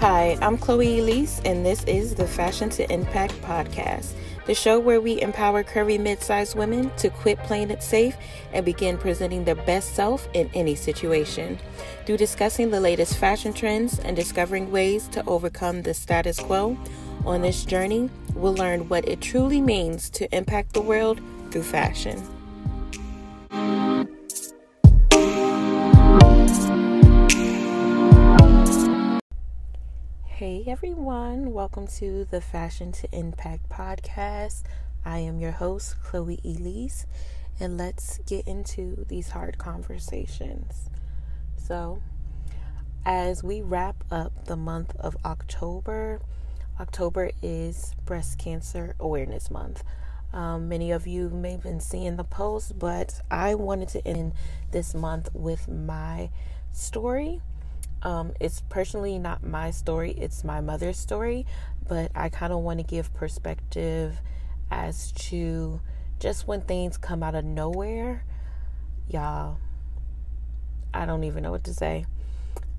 Hi, I'm Chloe Elise, and this is the Fashion to Impact podcast, the show where we empower curvy mid sized women to quit playing it safe and begin presenting their best self in any situation. Through discussing the latest fashion trends and discovering ways to overcome the status quo, on this journey, we'll learn what it truly means to impact the world through fashion. Hey everyone, welcome to the Fashion to Impact podcast. I am your host, Chloe Elise, and let's get into these hard conversations. So, as we wrap up the month of October, October is Breast Cancer Awareness Month. Um, many of you may have been seeing the post, but I wanted to end this month with my story um, it's personally not my story, it's my mother's story, but I kind of want to give perspective as to just when things come out of nowhere. Y'all, I don't even know what to say.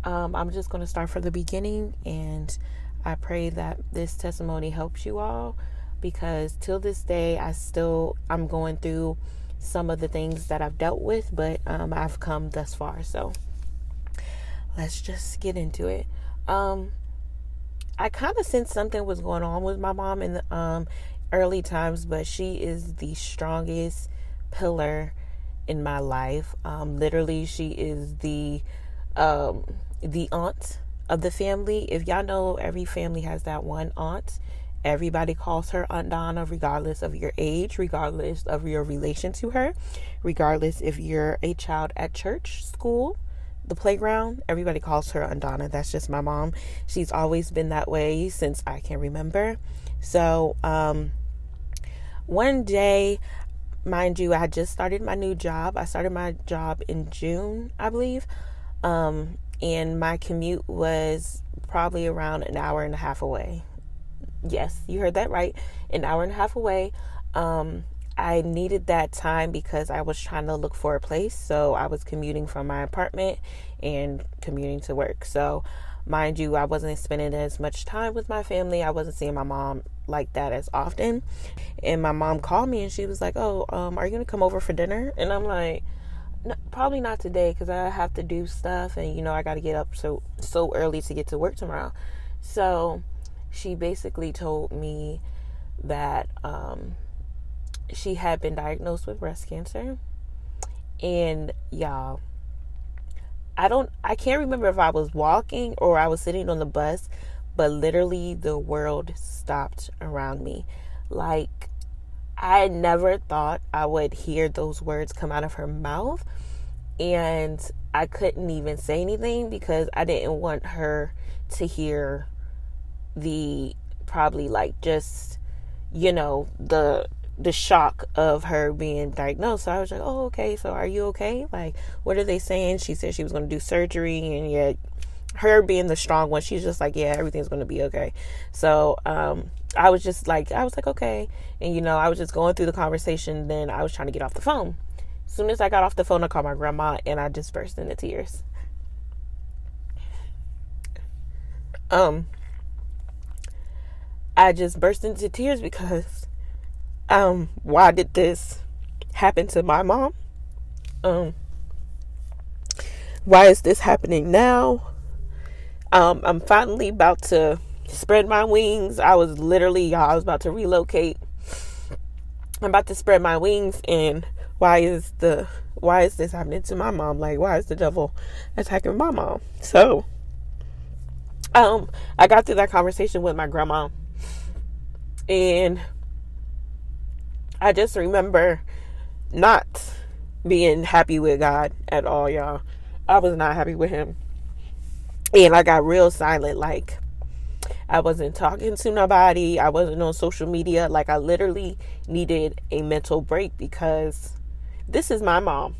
Um, I'm just going to start from the beginning, and I pray that this testimony helps you all because till this day, I still I'm going through some of the things that I've dealt with, but um, I've come thus far. So let's just get into it. Um, I kind of sensed something was going on with my mom in the um, early times, but she is the strongest pillar in my life. Um, literally, she is the um, the aunt of the family. If y'all know, every family has that one aunt. Everybody calls her Aunt Donna, regardless of your age, regardless of your relation to her, regardless if you're a child at church, school, the playground. Everybody calls her Aunt Donna. That's just my mom. She's always been that way since I can remember. So, um, one day, mind you, I just started my new job. I started my job in June, I believe. Um, and my commute was probably around an hour and a half away. Yes, you heard that right. An hour and a half away. Um, I needed that time because I was trying to look for a place. So I was commuting from my apartment and commuting to work. So, mind you, I wasn't spending as much time with my family. I wasn't seeing my mom like that as often. And my mom called me and she was like, "Oh, um, are you gonna come over for dinner?" And I'm like, "Probably not today because I have to do stuff, and you know I got to get up so so early to get to work tomorrow." So she basically told me that um, she had been diagnosed with breast cancer. And y'all, I don't I can't remember if I was walking or I was sitting on the bus, but literally the world stopped around me. Like I never thought I would hear those words come out of her mouth and I couldn't even say anything because I didn't want her to hear the probably like just you know the the shock of her being diagnosed. So I was like, oh, okay. So are you okay? Like, what are they saying? She said she was going to do surgery, and yet her being the strong one, she's just like, yeah, everything's going to be okay. So um, I was just like, I was like, okay. And, you know, I was just going through the conversation. Then I was trying to get off the phone. As soon as I got off the phone, I called my grandma and I just burst into tears. Um, I just burst into tears because um, why did this happen to my mom? Um, why is this happening now? Um, I'm finally about to spread my wings. I was literally, y'all, I was about to relocate. I'm about to spread my wings, and why is the why is this happening to my mom? Like, why is the devil attacking my mom? So, um, I got through that conversation with my grandma, and I just remember not being happy with God at all, y'all. I was not happy with Him. And I got real silent. Like, I wasn't talking to nobody. I wasn't on social media. Like, I literally needed a mental break because this is my mom.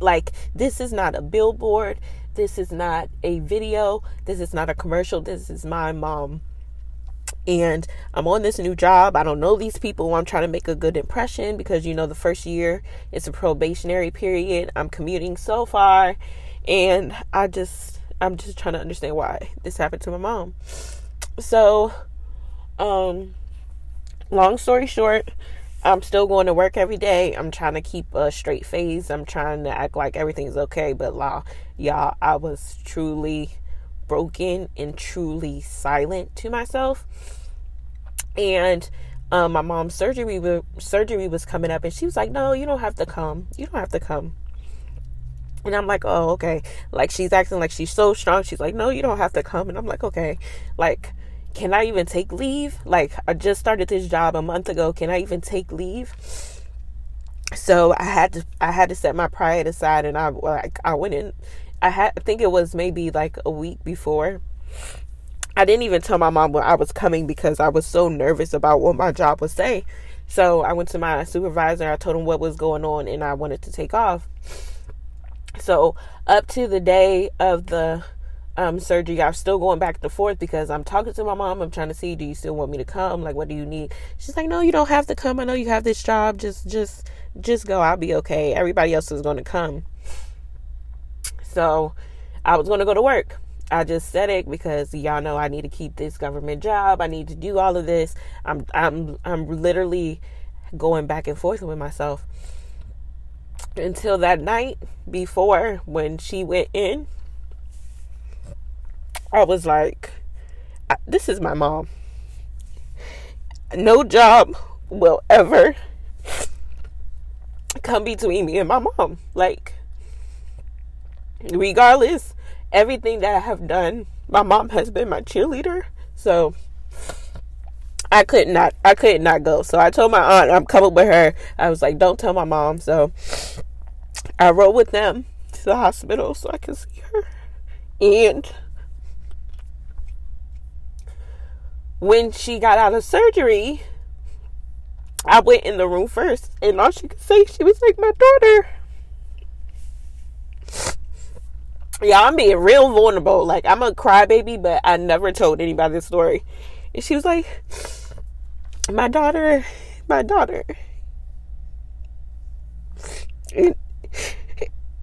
Like, this is not a billboard. This is not a video. This is not a commercial. This is my mom and I'm on this new job. I don't know these people. I'm trying to make a good impression because you know the first year it's a probationary period. I'm commuting so far and I just I'm just trying to understand why this happened to my mom. So, um, long story short, I'm still going to work every day. I'm trying to keep a straight face. I'm trying to act like everything's okay. But la, y'all, I was truly broken and truly silent to myself. And um, my mom's surgery surgery was coming up, and she was like, "No, you don't have to come. You don't have to come." And I'm like, "Oh, okay." Like she's acting like she's so strong. She's like, "No, you don't have to come." And I'm like, "Okay." Like can I even take leave? Like I just started this job a month ago. Can I even take leave? So I had to I had to set my pride aside and I like I went in I had I think it was maybe like a week before. I didn't even tell my mom I was coming because I was so nervous about what my job would say. So I went to my supervisor, I told him what was going on and I wanted to take off. So up to the day of the um, surgery. I'm still going back and forth because I'm talking to my mom. I'm trying to see, do you still want me to come? Like, what do you need? She's like, no, you don't have to come. I know you have this job. Just, just, just go. I'll be okay. Everybody else is going to come. So I was going to go to work. I just said it because y'all know I need to keep this government job. I need to do all of this. I'm, I'm, I'm literally going back and forth with myself until that night before when she went in I was like, this is my mom. No job will ever come between me and my mom. Like, regardless, everything that I have done, my mom has been my cheerleader. So I could not I could not go. So I told my aunt I'm coming with her. I was like, don't tell my mom. So I rode with them to the hospital so I could see her. And when she got out of surgery, I went in the room first, and all she could say, she was like, "My daughter." Yeah, I'm being real vulnerable. Like I'm a crybaby, but I never told anybody this story. And she was like, "My daughter, my daughter," and,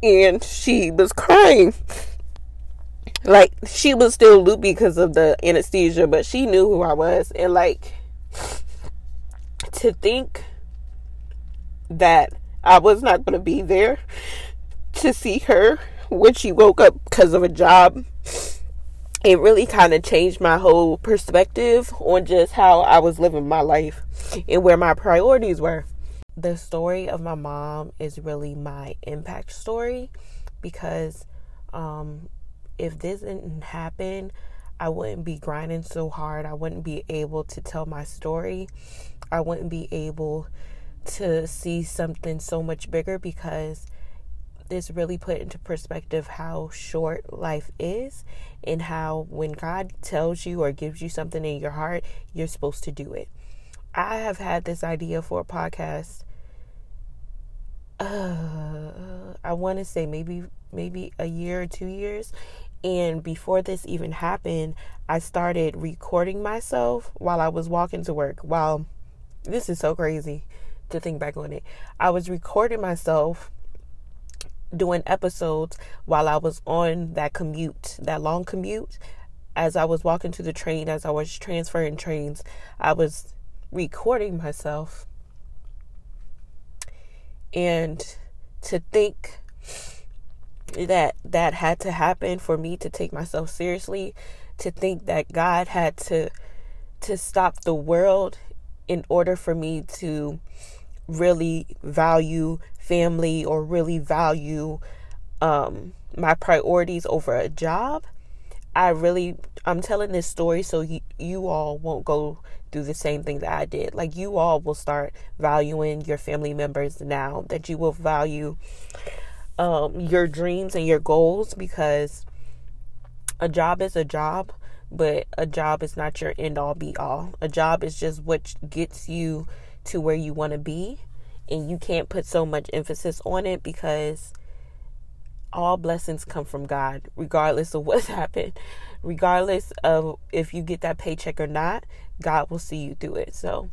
and she was crying like she was still loopy because of the anesthesia, but she knew who I was, and like to think that I was not going to be there to see her when she woke up because of a job. It really kind of changed my whole perspective on just how I was living my life and where my priorities were. The story of my mom is really my impact story because um, if this didn't happen, I wouldn't be grinding so hard. I wouldn't be able to tell my story. I wouldn't be able to see something so much bigger because this really put into perspective how short life is and how when God tells you or gives you something in your heart, you're supposed to do it. I have had this idea for a podcast. Uh, I want to say maybe maybe a year or two years and before this even happened, I started recording myself while I was walking to work. While this is so crazy to think back on it, I was recording myself doing episodes while I was on that commute, that long commute. As I was walking to the train, as I was transferring trains, I was recording myself. And to think that that had to happen for me to take myself seriously to think that God had to to stop the world in order for me to really value family or really value um, my priorities over a job. I really, I'm telling this story so you, you all won't go through the same thing that I did. Like, you all will start valuing your family members now, that you will value um, your dreams and your goals because a job is a job, but a job is not your end all be all. A job is just what gets you to where you want to be, and you can't put so much emphasis on it because all blessings come from God, regardless of what's happened. Regardless of if you get that paycheck or not, God will see you through it. So,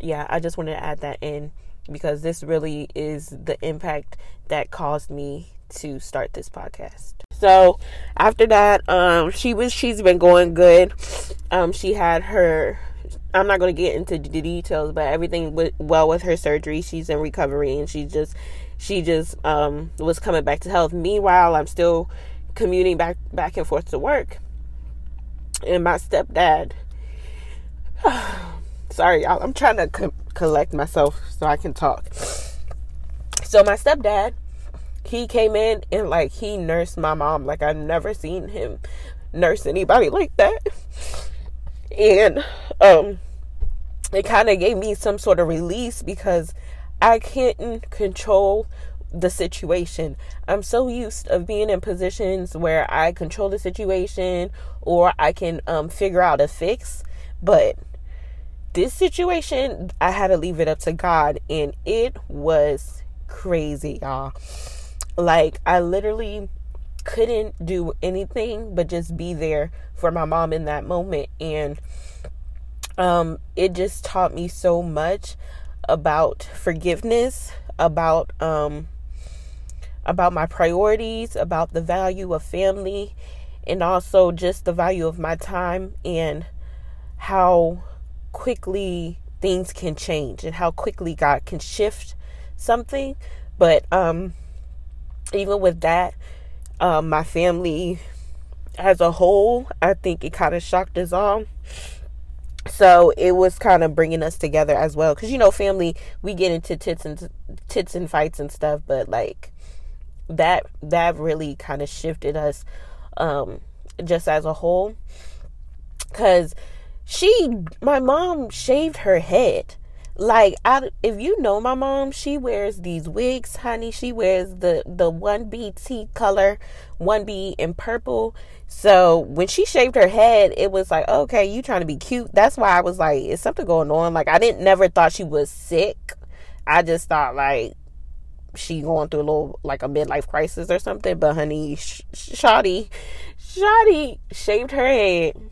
yeah, I just wanted to add that in because this really is the impact that caused me to start this podcast. So after that, um, she was she's been going good. Um, she had her. I'm not going to get into the details, but everything went well with her surgery. She's in recovery, and she just she just um, was coming back to health. Meanwhile, I'm still commuting back back and forth to work, and my stepdad. sorry, y'all. I'm trying to co- collect myself so I can talk. So my stepdad he came in and like he nursed my mom like I've never seen him nurse anybody like that. And um it kind of gave me some sort of release because I can't control the situation. I'm so used of being in positions where I control the situation or I can um, figure out a fix, but this situation I had to leave it up to God and it was crazy, y'all. Like, I literally couldn't do anything but just be there for my mom in that moment. And um, it just taught me so much about forgiveness, about um, about my priorities, about the value of family, and also just the value of my time and how quickly things can change and how quickly God can shift something. But um even with that, um, my family as a whole, I think it kind of shocked us all. So it was kind of bringing us together as well, because you know, family, we get into tits and tits and fights and stuff, but like that that really kind of shifted us, um, just as a whole. Because she, my mom, shaved her head like I, if you know my mom she wears these wigs honey. She wears the the 1b color 1b in purple. So when she shaved her head it was like okay you trying to be cute. That's why i was like is something going on? Like i didn't never thought she was sick. I just thought like she going through a little like a midlife crisis or something. But honey sh- shoddy shoddy shaved her head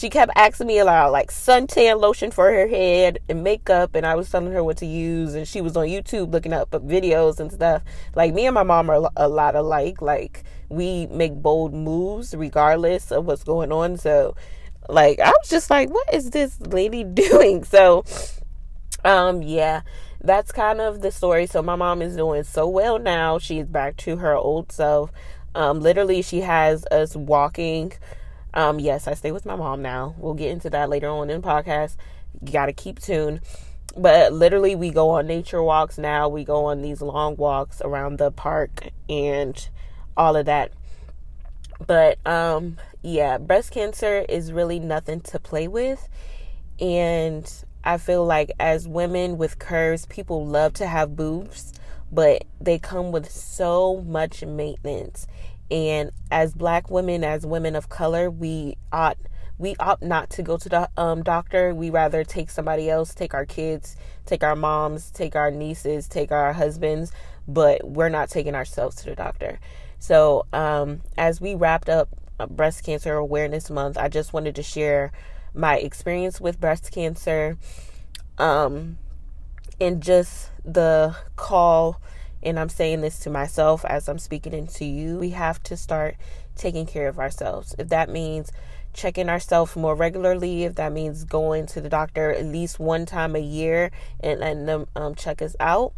she kept asking me about like suntan lotion for her head and makeup and i was telling her what to use and she was on youtube looking up videos and stuff. Like me and my mom are a lot alike. Like we make bold moves regardless of what's going on. So like i was just like what is this lady doing? So um yeah that's kind of the story. So my mom is doing so well now. She's back to her old self. Um literally she has us walking um, yes, I stay with my mom now. We'll get into that later on in podcast. You got to keep tuned. But literally, we go on nature walks now. We go on these long walks around the park and all of that. But um, yeah, breast cancer is really nothing to play with. And I feel like as women with curves, people love to have boobs, but they come with so much maintenance and as black women as women of color we ought we ought not to go to the um, doctor. We rather take somebody else take our kids take our moms take our nieces take our husbands. But we're not taking ourselves to the doctor. So um, as we wrapped up breast cancer awareness month i just wanted to share my experience with breast cancer um, and just the call and I'm saying this to myself as I'm speaking into you, we have to start taking care of ourselves. If that means checking ourselves more regularly, if that means going to the doctor at least one time a year and letting them um, check us out,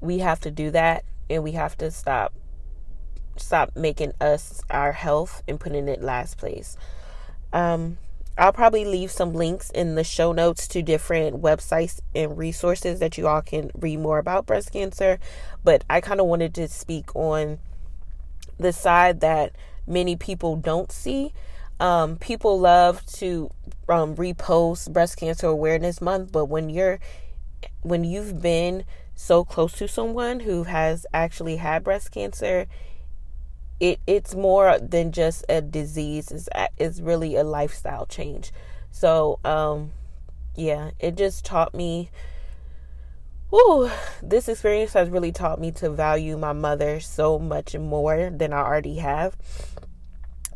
we have to do that and we have to stop stop making us our health and putting it last place. Um, I'll probably leave some links in the show notes to different websites and resources that you all can read more about breast cancer. But I kind of wanted to speak on the side that many people don't see. Um, people love to um, repost breast cancer awareness month, but when you're when you've been so close to someone who has actually had breast cancer, it it's more than just a disease it's it's really a lifestyle change so um yeah it just taught me Ooh, this experience has really taught me to value my mother so much more than I already have.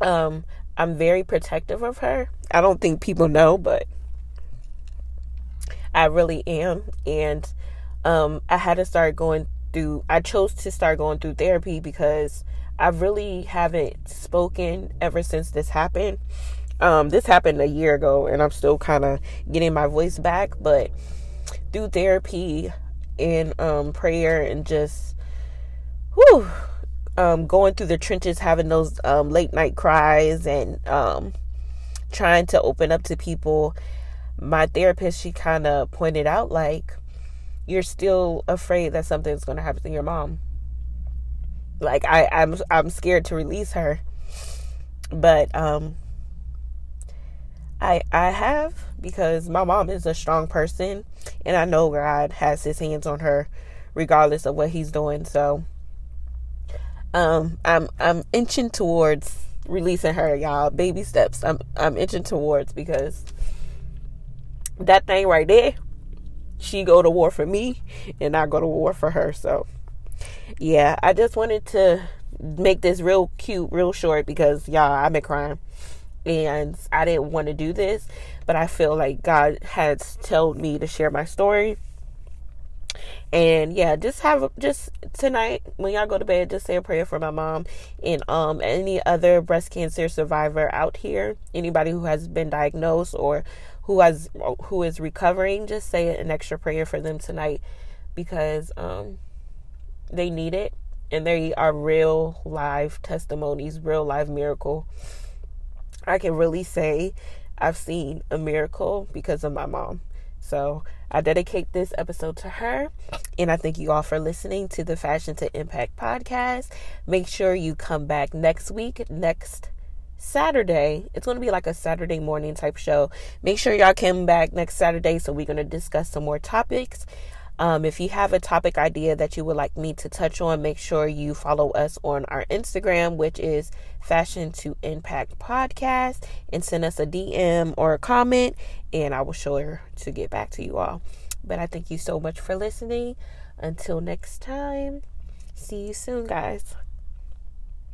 Um, I'm very protective of her. I don't think people know, but I really am. And um, I had to start going through, I chose to start going through therapy because I really haven't spoken ever since this happened. Um, this happened a year ago, and I'm still kind of getting my voice back. But through therapy and um, prayer and just, whew, um, going through the trenches, having those um, late night cries and um, trying to open up to people, my therapist she kind of pointed out like you're still afraid that something's going to happen to your mom. Like I, I'm, I'm scared to release her, but um, I, I have because my mom is a strong person, and I know God has His hands on her, regardless of what He's doing. So, um, I'm, I'm inching towards releasing her, y'all. Baby steps. I'm, I'm inching towards because that thing right there she go to war for me and I go to war for her. So yeah, I just wanted to make this real cute, real short because y'all, I've been crying and I didn't want to do this, but I feel like God has told me to share my story. And yeah, just have just tonight when y'all go to bed, just say a prayer for my mom and um any other breast cancer survivor out here, anybody who has been diagnosed or who has who is recovering, just say an extra prayer for them tonight because um, they need it and they are real live testimonies, real live miracle. I can really say I've seen a miracle because of my mom. So I dedicate this episode to her. And I thank you all for listening to the Fashion to Impact podcast. Make sure you come back next week, next Saturday. It's going to be like a Saturday morning type show. Make sure y'all come back next Saturday so we're going to discuss some more topics. Um, if you have a topic idea that you would like me to touch on, make sure you follow us on our Instagram, which is Fashion to Impact Podcast, and send us a DM or a comment, and I will sure to get back to you all. But I thank you so much for listening. Until next time, see you soon, guys.